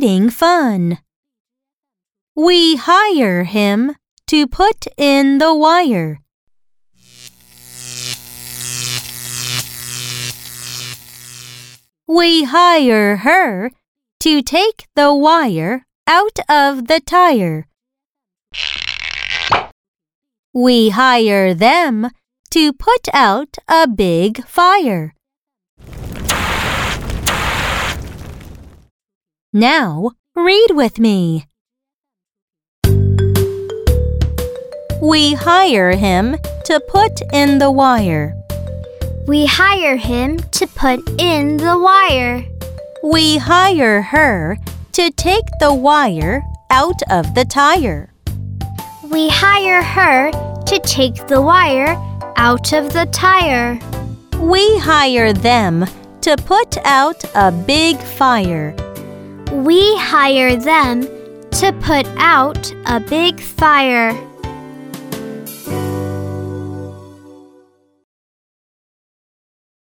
Reading fun. We hire him to put in the wire. We hire her to take the wire out of the tire. We hire them to put out a big fire. Now, read with me. We hire him to put in the wire. We hire him to put in the wire. We hire her to take the wire out of the tire. We hire her to take the wire out of the tire. We hire them to put out a big fire. We hire them to put out a big fire.